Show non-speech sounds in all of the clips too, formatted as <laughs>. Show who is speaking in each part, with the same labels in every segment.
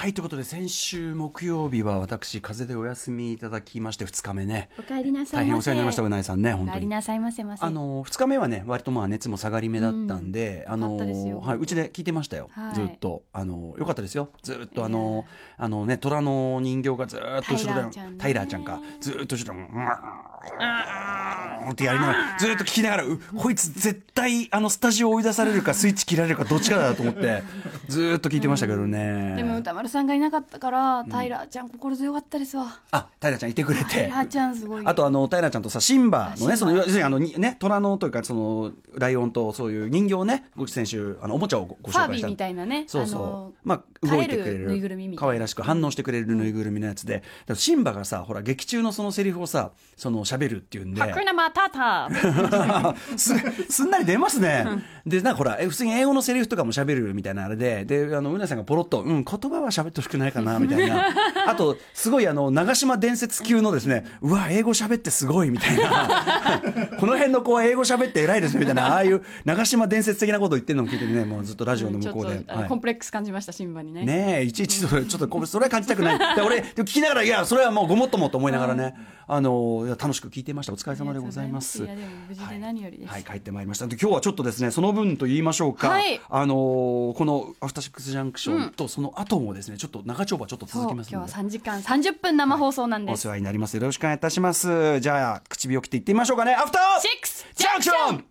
Speaker 1: はいということで先週木曜日は私風邪でお休みいただきまして2日目ね。
Speaker 2: お帰りなさい
Speaker 1: 大変お世話になりましたうないさん。ね本当に。
Speaker 2: お帰りなさいませませ。
Speaker 1: あの2日目はね割とまあ熱も下がり目だったんで、あの
Speaker 2: よかったですよ。
Speaker 1: はい、うちで聞いてましたよ、
Speaker 2: はい。
Speaker 1: ずっと。あのよかったですよ。ずっとあのあのね虎の人形がずっと後ろで
Speaker 2: タイラーちゃん
Speaker 1: か。ずっと後ろでうんってやりながらずっと聞きながらうこいつ絶対あのスタジオ追い出されるかスイッチ切られるかどっちかだと思ってずっと聞いてましたけどね、
Speaker 2: でも歌丸さんがいなかったから、タイラーちゃん心強かったですわ。
Speaker 1: あタイラーちゃんいてくれて。
Speaker 2: タイラーちゃんすごい。
Speaker 1: あとあの平ちゃんとさシンバのねその要するにあのにね虎のというかそのライオンとそういう人形をねご先週あのおもちゃをごご紹介した。
Speaker 2: ファービーみたいなね
Speaker 1: そうそう。まあ動いてくれ
Speaker 2: るぬいぐるみみたいな。
Speaker 1: 可愛らしく反応してくれるぬいぐるみのやつで、シンバがさほら劇中のそのセリフをさその喋るっていうんで。
Speaker 2: ハクナマタタ
Speaker 1: すすんなり出ますね。で、なんかほら、え普通に英語のセリフとかも喋るみたいなあれで、で、あの、うなさんがポロッと、うん、言葉は喋ってほしくないかな、みたいな。<laughs> あと、すごいあの、長島伝説級のですね、うわ、英語喋ってすごい、みたいな。<laughs> この辺の子は英語喋って偉いです、みたいな、ああいう長島伝説的なこと言ってるのを聞いてね、もうずっとラジオの向ことうで。はい
Speaker 2: あのコンプレックス感じましたシンバにね。
Speaker 1: ねえいちいちそれちょっとこそれは感じたくない。で俺聞きながらいやそれはもうごもっともと思いながらね、あのいや楽しく聞いていました。お疲れ様でございます。
Speaker 2: いやでも無事で何よりです。
Speaker 1: はい、帰ってまいりました。で今日はちょっとですねその分と言いましょうか、
Speaker 2: はい。
Speaker 1: あのーこのアフターシックスジャンクションとその後もですねちょっと長丁場ちょっと続きます
Speaker 2: 今日は3時間30分生放送なんです、
Speaker 1: お世話になります。よろしくお願いいたします。じゃあ唇を切っていってみましょうかね。アフター
Speaker 2: シックス
Speaker 1: ジャンクション.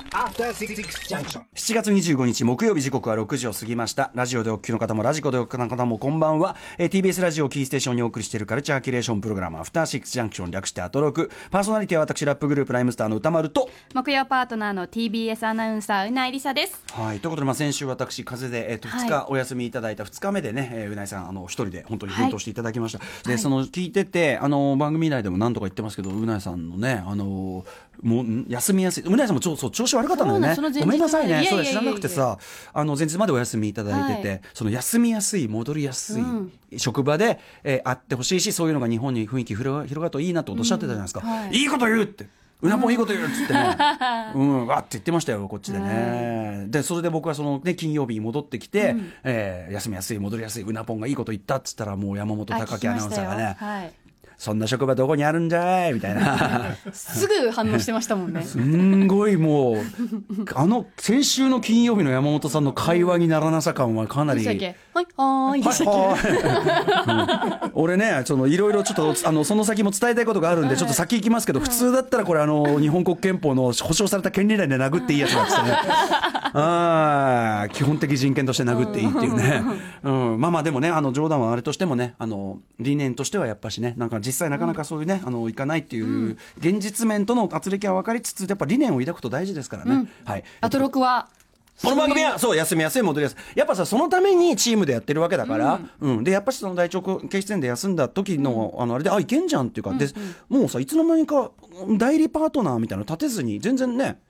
Speaker 1: 7月25日木曜日時刻は6時を過ぎました。ラジオでお聞きの方もラジコでお聞きの方もこんばんは、えー TBS ラジオキーステーションにお送りしているカルチャーキュレーションプログラムアフターシックスジャンクション略してアトロク。パーソナリティは私ラップグループライムスターの歌丸と。
Speaker 2: 木曜パートナーの TBS アナウンサーうないりさです。
Speaker 1: はい。ということで、まあ、先週私風邪で、えーと
Speaker 2: はい。
Speaker 1: 2日お休みいただいた2日目でね、えーうないさんあの一人で本当に奮闘していただきました、でその聞いててあの番組内でも何とか言ってますけどうないさんのねあのもうん休みやすい。うないさんもちょそう調子悪かったんだよねごめんなさいねそう知らなくてさあの前日までお休みいただいてて、その休みやすい戻りやすい、職場で、えーあってほしいしそういうのが日本に雰囲気広がるといいなとおっしゃってたじゃないですか、
Speaker 2: い
Speaker 1: いこと言うってうなぽんいいこと言うっつってね、うん、わって言ってましたよ、こっちでね。で、それで僕はそのね、金曜日に戻ってきて、えー休みやすい、戻りやすい、うなぽんがいいこと言ったっつったら、もう山本貴樹アナウンサーがね、
Speaker 2: はい、
Speaker 1: そんな職場どこにあるんじゃい？みたいな。
Speaker 2: すぐ反応してましたもんね
Speaker 1: すんごいもう、あの、先週の金曜日の山本さんの会話にならなさ感はかなり。
Speaker 2: はいはーい
Speaker 1: はいうん俺ね、そのいろいろちょっとあのその先も伝えたいことがあるんで、ちょっと先行きますけど、普通だったらこれあの日本国憲法の保障された権利内で殴っていいやつだっつってね。<laughs> 基本的人権として殴っていいっていうね。<laughs> うん、まあまあでもね、あの冗談はあれとしてもね、あの理念としてはやっぱしね、なんか実際なかなかそういうね、あのいかないっていう現実面との圧力は分かりつつ、やっぱ理念を抱くと大事ですからね。はい。
Speaker 2: アトロクは？
Speaker 1: この番組は、そう、休みやすい、戻りやすい。やっぱさ、そのためにチームでやってるわけだから、うん。で、やっぱしその大腸経出炎で休んだ時の、あの、あれで、あ、いけんじゃんっていうか、で、もうさ、いつの間にか、代理パートナーみたいなの立てずに、全然ね、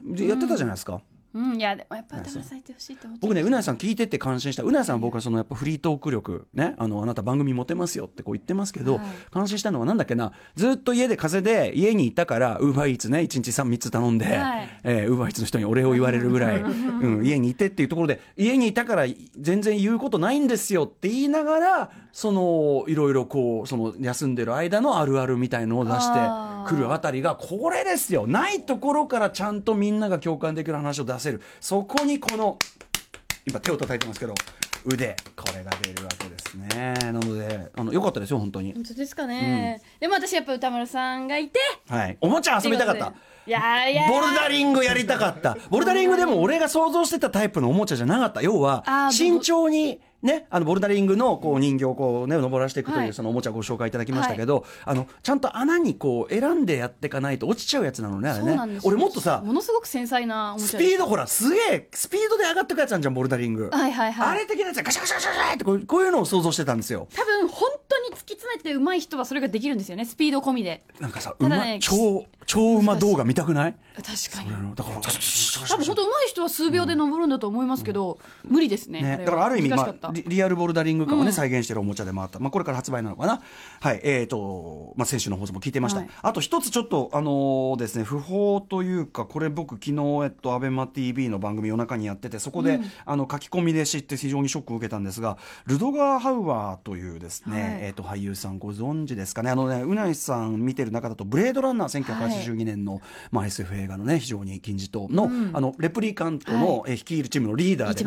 Speaker 1: でやってたじゃないですか。
Speaker 2: うんいやでもやっぱてほしいって思って
Speaker 1: 僕ね、うなやさん聞いてて感心した。うなやさんは僕はそのやっぱフリートーク力、ね、あの、あなた番組持てますよってこう言ってますけど、
Speaker 2: はい。
Speaker 1: 感心したのはなんだっけな、ずっと家で風邪で家にいたから、ウーバーイーツね、1日3、3つ頼んで、
Speaker 2: はい。
Speaker 1: えーウーバーイーツの人にお礼を言われるぐらい、うん、家にいてっていうところで、家にいたから全然言うことないんですよって言いながら、その、いろいろこう、その休んでる間のあるあるみたいのを出してくるあたりが、これですよ。ないところからちゃんとみんなが共感できる話を出せる。そこにこの、今手を叩いてますけど腕。これが出るわけですね。なのであのよかったですよ本当に。
Speaker 2: 本当ですかね、でも私やっぱ歌丸さんがいて。
Speaker 1: はい。おもちゃ遊びたかった。
Speaker 2: いやいや
Speaker 1: ボルダリングやりたかった。ボルダリングでも俺が想像してたタイプのおもちゃじゃなかった。要は慎重にね、あのボルダリングのこう人形をこう、ね、登らせていくとい
Speaker 2: はい。
Speaker 1: うそのおもちゃをご紹介いただきましたけど、あのちゃんと穴にこう選んでやっていかないと落ちちゃうやつなのねあれね。俺もっとさ
Speaker 2: ものすごく繊細な
Speaker 1: スピードほらすげえスピードで上がってくやつなんじゃんボルダリング、
Speaker 2: はいはいはい。
Speaker 1: あれ的なやつがガシャガシャガシャガシャってこうこういうのを想像してたんですよ。
Speaker 2: 多分本当に突き詰めて上手い人はそれができるんですよねスピード込みで。
Speaker 1: なんかさ、
Speaker 2: ね
Speaker 1: うま超超うま動画見たくない？
Speaker 2: 確かに。
Speaker 1: だから
Speaker 2: 多分本当上手い人は数秒で登るんだと思いますけど、無理ですね
Speaker 1: ね、だからある意味、まあリリアルボルダリング感をね、
Speaker 2: うん。
Speaker 1: 再現してるおもちゃでもあった、まあ、これから発売なのかな、はい。えーとまあ、選手の放送も聞いてました、
Speaker 2: はい。
Speaker 1: あと一つちょっと、あのーですね、不法というか、これ、僕、昨日えっと、アベマ t v の番組、夜中にやってて、そこで、あの書き込みで知って、非常にショックを受けたんですが、ルドガー・ハウアーというですね、
Speaker 2: はい。
Speaker 1: えー、と俳優さん、ご存知ですかね、あのね、うないさん見てる中だと、ブレードランナー1982年の、まあ、SF 映画のね、非常に金字塔の、あのレプリカントの、えー率いるチームのリーダーで、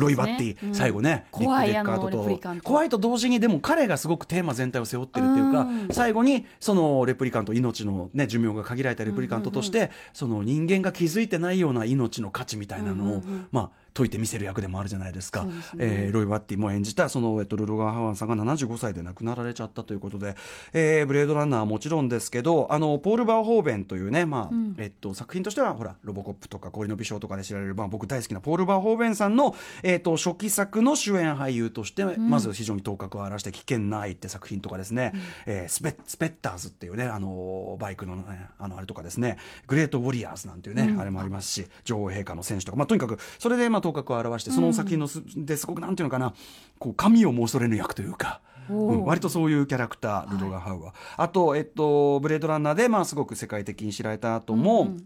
Speaker 2: ね。
Speaker 1: ロイ・バッティ、
Speaker 2: うん。
Speaker 1: 最後ね、
Speaker 2: 怖い
Speaker 1: カート
Speaker 2: あのレプリカント。
Speaker 1: 怖いと同時にでも彼がすごくテーマ全体を背負ってるっていうか、
Speaker 2: うん。
Speaker 1: 最後にそのレプリカント命の、ね、寿命が限られたレプリカントとして、その人間が気づいてないような命の価値みたいなのを、まあ解いてみせる役でもあるじゃないですか。
Speaker 2: ね。
Speaker 1: えーロイ・バッティも演じたその、えっと、ルロガー・ハワンさんが75歳で亡くなられちゃったということで、えーブレードランナーはもちろんですけどあのポール・バーホーベンというね、まあえっと、作品としてはほらロボコップとか氷の美少とかで知られる、まあ、僕大好きなポール・バーホーベンさんの、えっと、初期作の主演俳優として、まず非常に頭角を現して「危険ない」って作品とかですね、えースペスペッターズっていうねあのバイクの,、ね、あのあれとかですね。グレート・ウォリアーズなんていうね、あれもありますし女王陛下の戦士とか、まあ、とにかくそれでまあ頭角を現してその作品のす、ですごくなんていうのかなこう神をも恐れぬ役というか。うん割とそういうキャラクタールトガー・ハウアー、あと、えっと、ブレードランナーで、まあ、すごく世界的に知られた後も、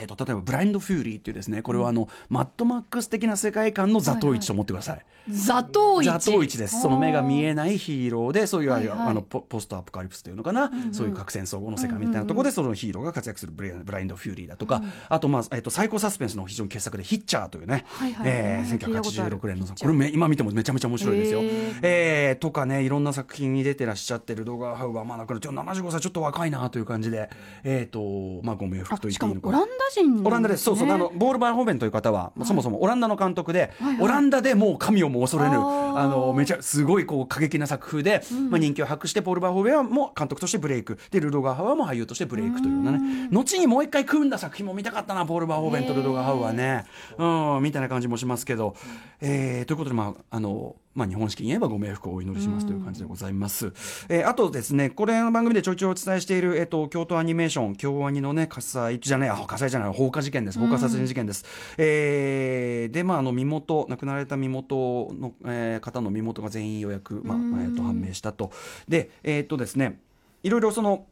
Speaker 1: えっと、例えば、ブラインド・フューリーっていうですね、これはあの、マッドマックス的な世界観の座頭市と思ってください。
Speaker 2: 座頭市
Speaker 1: 座頭市です。その目が見えないヒーローで、そういう、
Speaker 2: はいはい。
Speaker 1: あのポポストアポカリプスというのかな、そういう核戦争後の世界みたいなところで、そのヒーローが活躍するブレブラインド・フューリーだとか、あと、まあ、えっと、サイコサスペンスの非常に傑作で、ヒッチャーというね、
Speaker 2: はいはい。
Speaker 1: えー
Speaker 2: 聞いたことある
Speaker 1: 1986年の、これめ今見てもめちゃめちゃ面白いですよ。えーとかね、いろんな作品に出てらっしゃってる動画ハウは、まあ、だからちょっと75歳ちょっと若いなという感じで、えっ、と、まあ、ご冥福と言っていいのか
Speaker 2: 人
Speaker 1: オランダです。そうそう。あの、ボールバーホーベンという方は、そもそもオランダの監督で、
Speaker 2: はいはい
Speaker 1: オランダでもう神をも恐れぬ、
Speaker 2: あ
Speaker 1: の、めちゃ、すごいこう過激な作風で、まあ人気を博して、ポールバーホーベンはもう監督としてブレイク。で、ルドガーハウはもう俳優としてブレイクというようなね。後にもう一回組んだ作品も見たかったな、ポールバーホーベンとルドガーハウはね。うん、みたいな感じもしますけど。えーということで、まあ、あの、まあ、日本式に言えばご冥福をお祈りしますという感じでございます。えーあとですね、これの番組でちょいちょいお伝えしている、えっ、と、京都アニメーション、京アニのね、火災じゃない、あ、火災じゃない、放火事件です。放火殺人事件です。えーで、まあ、あの、身元、亡くなられた身元の、えー方の身元が全員予約、まあ、えっ、と、判明したと。で、えっ、とですね、いろいろその、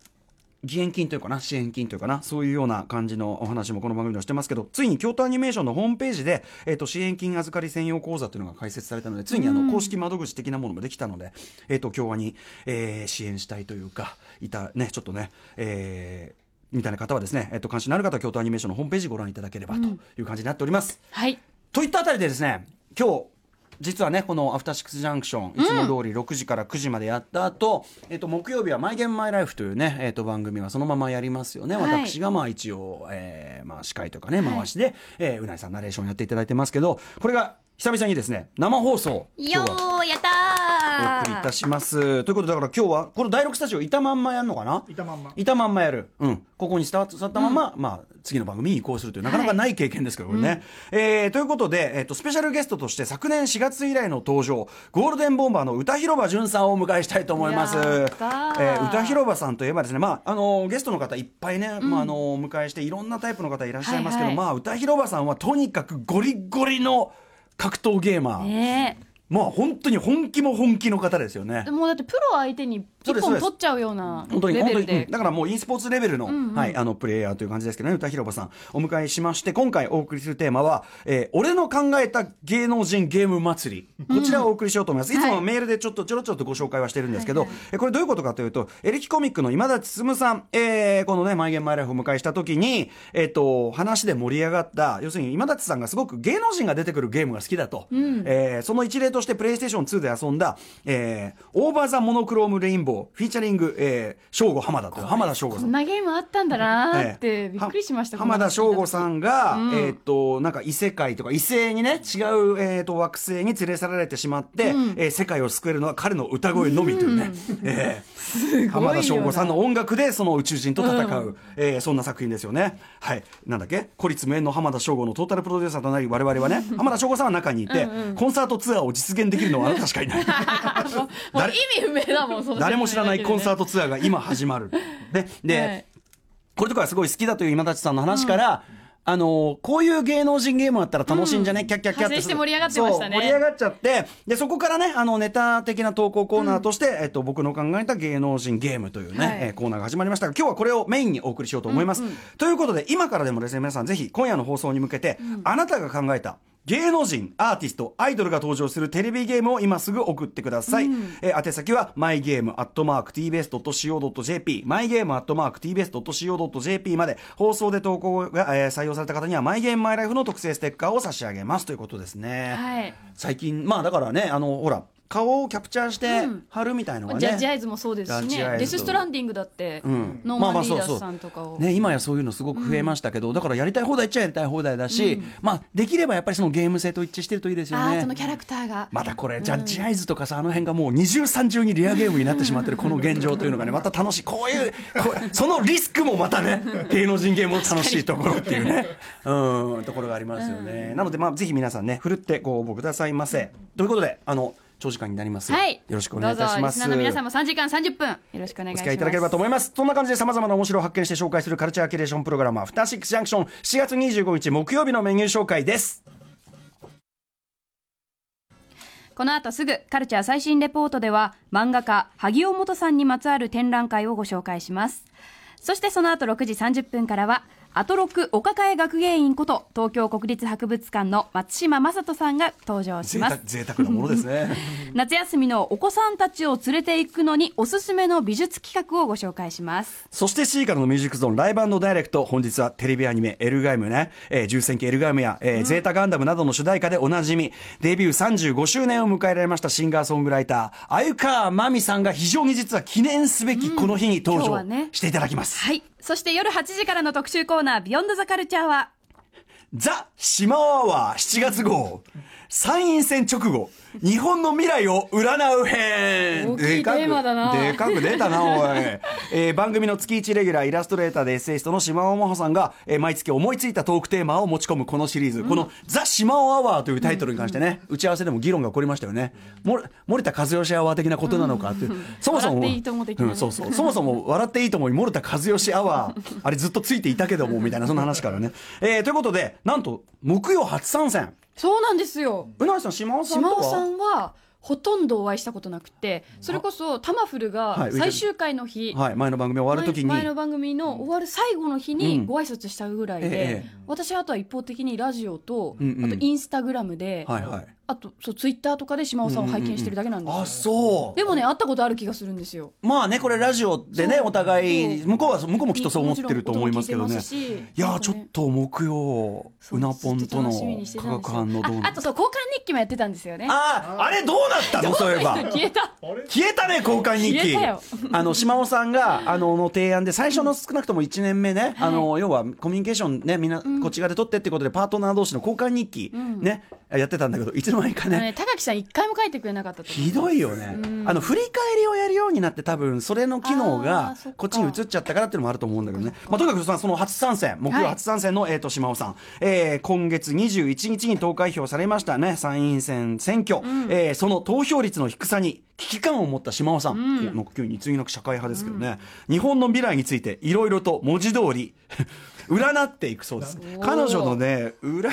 Speaker 1: 義援金というかな、支援金というかな、そういうような感じのお話もこの番組ではしてますけど、ついに京都アニメーションのホームページで、えっ、と、支援金預かり専用口座というのが開設されたので、ついにあの、公式窓口的なものもできたので、えっ、と、京アニ、えー支援したいというか、いた、ね、ちょっとね、えーみたいな方はですね、えっ、と、関心のある方は京都アニメーションのホームページご覧いただければという感じになっております。
Speaker 2: はい。
Speaker 1: といったあたりでですね、今日、実はね、このアフターシックスジャンクション、いつも通り6時から9時までやった後、えっと、木曜日はマイゲームマイライフというね、えっと、番組はそのままやりますよね。
Speaker 2: はい。
Speaker 1: 私がまあ一応、えーまあ司会とかね、回しで、えーうなぎさんナレーションやっていただいてますけど、これが久々にですね、生放送、今
Speaker 2: よーやったー
Speaker 1: お送りいたします。ということで、だから今日は、この第6スタジオ、いたまんまやるのかな？い
Speaker 3: たまんま
Speaker 1: いたまんまやる。うん。ここにスタートさったまま、まあ、次の番組に移行するという、なかなかない経験ですけど、これね。えーということで、えっ、と、スペシャルゲストとして、昨年4月以来の登場、ゴールデンボンバーの歌広場淳さんをお迎えしたいと思います。えー歌広場さんといえばですね、まあ、あのゲストの方いっぱいね、まあ、あのお迎えして、いろんなタイプの方いらっしゃいますけど、
Speaker 2: はいはい
Speaker 1: まあ、歌広場さんはとにかくゴリゴリの格闘ゲーマー。
Speaker 2: ね
Speaker 1: まあ、本当に本気も本気の方ですよね。
Speaker 2: もうだってプロ相手に一本取っちゃうような
Speaker 1: だからもう e スポーツレベルの、はい、あの、プレイヤーという感じですけどね、歌広場さん、お迎えしまして、今回お送りするテーマは、えー俺の考えた芸能人ゲーム祭り。こちらをお送りしようと思います。い。つもメールでちょっとちょろちょろとご紹介はしてるんですけど、えこれどういうことかというと、エレキコミックの今田進さん、えーこのね、マイゲームマイライフをお迎えした時に、えっ、と、話で盛り上がった、要するに今田さんがすごく芸能人が出てくるゲームが好きだと。えーその一例として、プレイステーション2で遊んだ、えー Over the Monochrome Rainbow、featuring、えー、 Shogo Hamada と浜田省吾さん。
Speaker 2: こん。なゲームあったんだなーっ
Speaker 1: え
Speaker 2: て
Speaker 1: え
Speaker 2: びっくりしました
Speaker 1: は浜田省吾さんが、
Speaker 2: うん。
Speaker 1: えーっとなんか異世界とか異星にね違う、えーっと惑星に連れ去られてしまって、えー世界を救えるのは彼の歌声のみというね、えー浜田省吾さんの音楽でその宇宙人と戦う、えーそんな作品ですよね。はい。なんだっけ？孤立無援の浜田省吾のトータルプロデューサーとなり我々はね。<laughs> 浜田省吾さんは中にいてコンサートツアーを実出現できるのはあなたしかいない。<laughs> 誰？
Speaker 2: 意味不明だも
Speaker 1: も知らないコンサー
Speaker 2: ト
Speaker 1: トツアーが今始まる。<laughs> でで、
Speaker 2: はい。
Speaker 1: これとかすごい好きだという今立さんの話から、あのこういう芸能人ゲームあったら楽しいんじゃね、キャッキャッキャッ
Speaker 2: 派生して盛り上がってましたね。
Speaker 1: 盛り上がっちゃって。でそこからねあのネタ的な投稿コーナーとして、えっと、僕の考えた芸能人ゲームというね、
Speaker 2: はい。
Speaker 1: えーコーナーが始まりましたが今日はこれをメインにお送りしようと思います、ということで今からでもですね皆さんぜひ今夜の放送に向けて、あなたが考えた芸能人、アーティスト、アイドルが登場するテレビゲームを今すぐ送ってください。えー宛先は、mygame.tbs.co.jp、mygame.tbs.co.jp まで、放送で投稿が、えー採用された方には、マイゲームマイライフの特製ステッカーを差し上げますということですね。
Speaker 2: はい
Speaker 1: 最近、まあだからね、あの、ほら、顔をキャプチャーして
Speaker 2: うん。
Speaker 1: 貼るみたいのがね。
Speaker 2: ジャッジアイズもそうですしね。デス・ストランディングだって、
Speaker 1: うん。
Speaker 2: ノーマン・リーダースさんとかを、
Speaker 1: ね、今やそういうのすごく増えましたけど、だからやりたい放題っちゃやりたい放題だし、まあ、できればやっぱりそのゲーム性と一致してるといいですよね。
Speaker 2: その。キャラクターが。
Speaker 1: またこれ、ジャッジアイズとかさ、あの辺がもう二重三重にレアゲームになってしまってるこの現状というのがね、また楽しい。こういう、こうそのリスクもまたね、<laughs> 芸能人ゲームの楽しいところっていうね、うん、ところがありますよね。なので、まあ、ぜひ皆さんね、ふるってご応募くださいませ。ということで、あの、長時間になります。
Speaker 2: はい
Speaker 1: よろしくお願いいたします。
Speaker 2: 皆さんも3時間30分よろしくお願いします
Speaker 1: お付き合いいただければと思います。そんな感じで様々な面白を発見して紹介するカルチャーキュレーションプログラム、アフターシックスジャンクション、7月25日木曜日のメニュー紹介です。
Speaker 2: この後すぐカルチャー最新レポートでは漫画家萩尾元さんにまつわる展覧会をご紹介しますそしてその後6時30分からはアトロクお抱え学芸員こと東京国立博物館の松島正人さんが登場します。
Speaker 1: 贅沢なものですね。<laughs>
Speaker 2: 夏休みのお子さんたちを連れて行くのにおすすめの美術企画をご紹介します。
Speaker 1: そして C からのミュージックゾーンライブダイレクト、本日はテレビアニメエルガイムね、えー、重戦記エルガイムや、えーゼータガンダムなどの主題歌でおなじみ、デビュー35周年を迎えられましたシンガーソングライター、鮎川真美さんが非常に実は記念すべきこの日に登場していただきます。
Speaker 2: はいそして夜8時からの特集コーナービヨンドザカルチャーは
Speaker 1: ザ・シマワー7月号。参院選直後、日本の未来を占う編でかく
Speaker 2: テーマだな
Speaker 1: でかく出たな、おい。<laughs> えー番組の月1レギュラー、イラストレーターでエッセイストの島尾真帆さんが、えー毎月思いついたトークテーマを持ち込むこのシリーズ。このザ・島尾アワーというタイトルに関してね、打ち合わせでも議論が起こりましたよね。も森田和義アワー的なことなのかっていう。そもそも、
Speaker 2: 笑っていい
Speaker 1: うんそうそう。そもそも、笑っていいともに森田和義アワー、あれずっとついていたけども、みたいな、そんな話からね。えーということで、なんと、木曜初参戦。
Speaker 2: そうなんですよ。
Speaker 1: うなぎさん、島尾さん
Speaker 2: 島尾さんはほとんどお会いしたことなくてそれこそタマフル
Speaker 1: はい
Speaker 2: が最終回の日、
Speaker 1: はい、前の番組終わるときに。
Speaker 2: 前前の番組の終わる最後の日
Speaker 1: うん。
Speaker 2: にご挨拶したぐらいで、
Speaker 1: ええ
Speaker 2: 私あとは一方的にラジオと、
Speaker 1: うんうん。
Speaker 2: あとインスタグラムで、
Speaker 1: はいはい。
Speaker 2: あとそうツイッターとかで島尾さんを拝見してるだけなんですよ、
Speaker 1: あ、そう。
Speaker 2: でもね会ったことある気がするんですよ。
Speaker 1: まあね、これラジオでね、お互い、向こうは、向こうもきっとそう思ってると思いますけどね。
Speaker 2: い
Speaker 1: やちょっと木曜、
Speaker 2: そう
Speaker 1: うなぽんとの化
Speaker 2: たんですよ
Speaker 1: 学反応どうな
Speaker 2: ああとそう交換日記もやってたんですよね。
Speaker 1: ああ、あれどうなったの？そういえば。
Speaker 2: 消えた。
Speaker 1: 消えたね、交換日記。
Speaker 2: 消えたよ。
Speaker 1: あの、島尾さんが、あの、の提案で、最初の少なくとも1年目ね、あの、要は、コミュニケーションね、みんな、こっち側で取ってってことで、パートナー同士の交換日記、ね、やってたんだけど、いつの間にかね、
Speaker 2: ね高木さん一回も書いてくれなかった
Speaker 1: ひどいよね。あの、振り返りをやるようになって多分、それの機能
Speaker 2: あ
Speaker 1: がこっちに移っちゃったからっていうのもあると思うんだけどね。まあ、とにかくさ、その初参戦、木曜
Speaker 2: はい
Speaker 1: 初参戦の、えっ、と、島尾さん。えー今月21日に投開票されましたね、参院選選挙。えーその投票率の低さに危機感を持った島尾さん。なんか今日次なく社会派ですけどね。日本の未来についていろいろと文字通り、<laughs> 占っていくそうです。彼女のね、裏、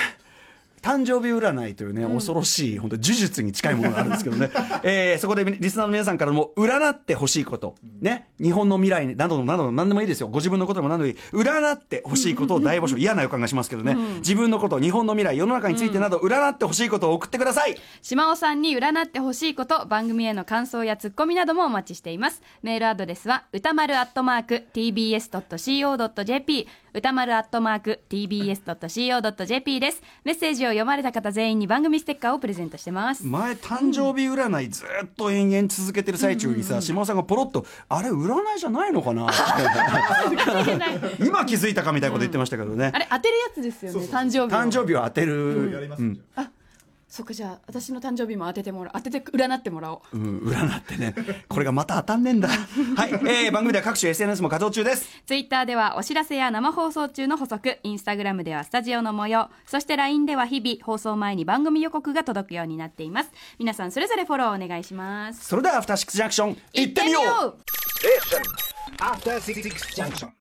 Speaker 1: 誕生日占いというね、恐ろしい、本当呪術に近いものがあるんですけどね。<laughs> えーそこでリスナーの皆さんからも、占ってほしいこと。ね。日本の未来などの、などの、何でもいいですよ。ご自分のことでも何でもいい。占ってほしいことを大募集。嫌な予感がしますけどね。自分のこと、日本の未来、世の中についてなど、占ってほしいことを送ってください。
Speaker 2: 島尾さんに占ってほしいこと番組への感想やツッコミなどもお待ちしていますメールアドレスは歌丸アットマーク tbs.co.jp 歌丸アットマーク tbs.co.jp です。メッセージを読まれた方全員に番組ステッカーをプレゼントしてます。
Speaker 1: 前、誕生日占いずっと延々続けてる最中にさ、島尾さんがポロッと、あれ占いじゃないのかな <laughs> 今気づいたかみたいなこと言ってましたけどね。
Speaker 2: あれ当てるやつですよね。誕生日を
Speaker 1: 誕生日を当てる。うん
Speaker 2: そっかじゃあ私の誕生日も当ててもらう当てて占ってもらおう
Speaker 1: うん、占ってね。<laughs> これがまた当たんねえんだ。<laughs> はい。えー、番組では各種 SNS も稼働中です。
Speaker 2: ツイッターではお知らせや生放送中の補足、インスタグラムではスタジオの模様、そして LINE では日々放送前に番組予告が届くようになっています。皆さんそれぞれフォローお願いします。
Speaker 1: それでは、アフターシックスジャンクション、行ってみよう
Speaker 2: う
Speaker 4: Station. After Six Junction.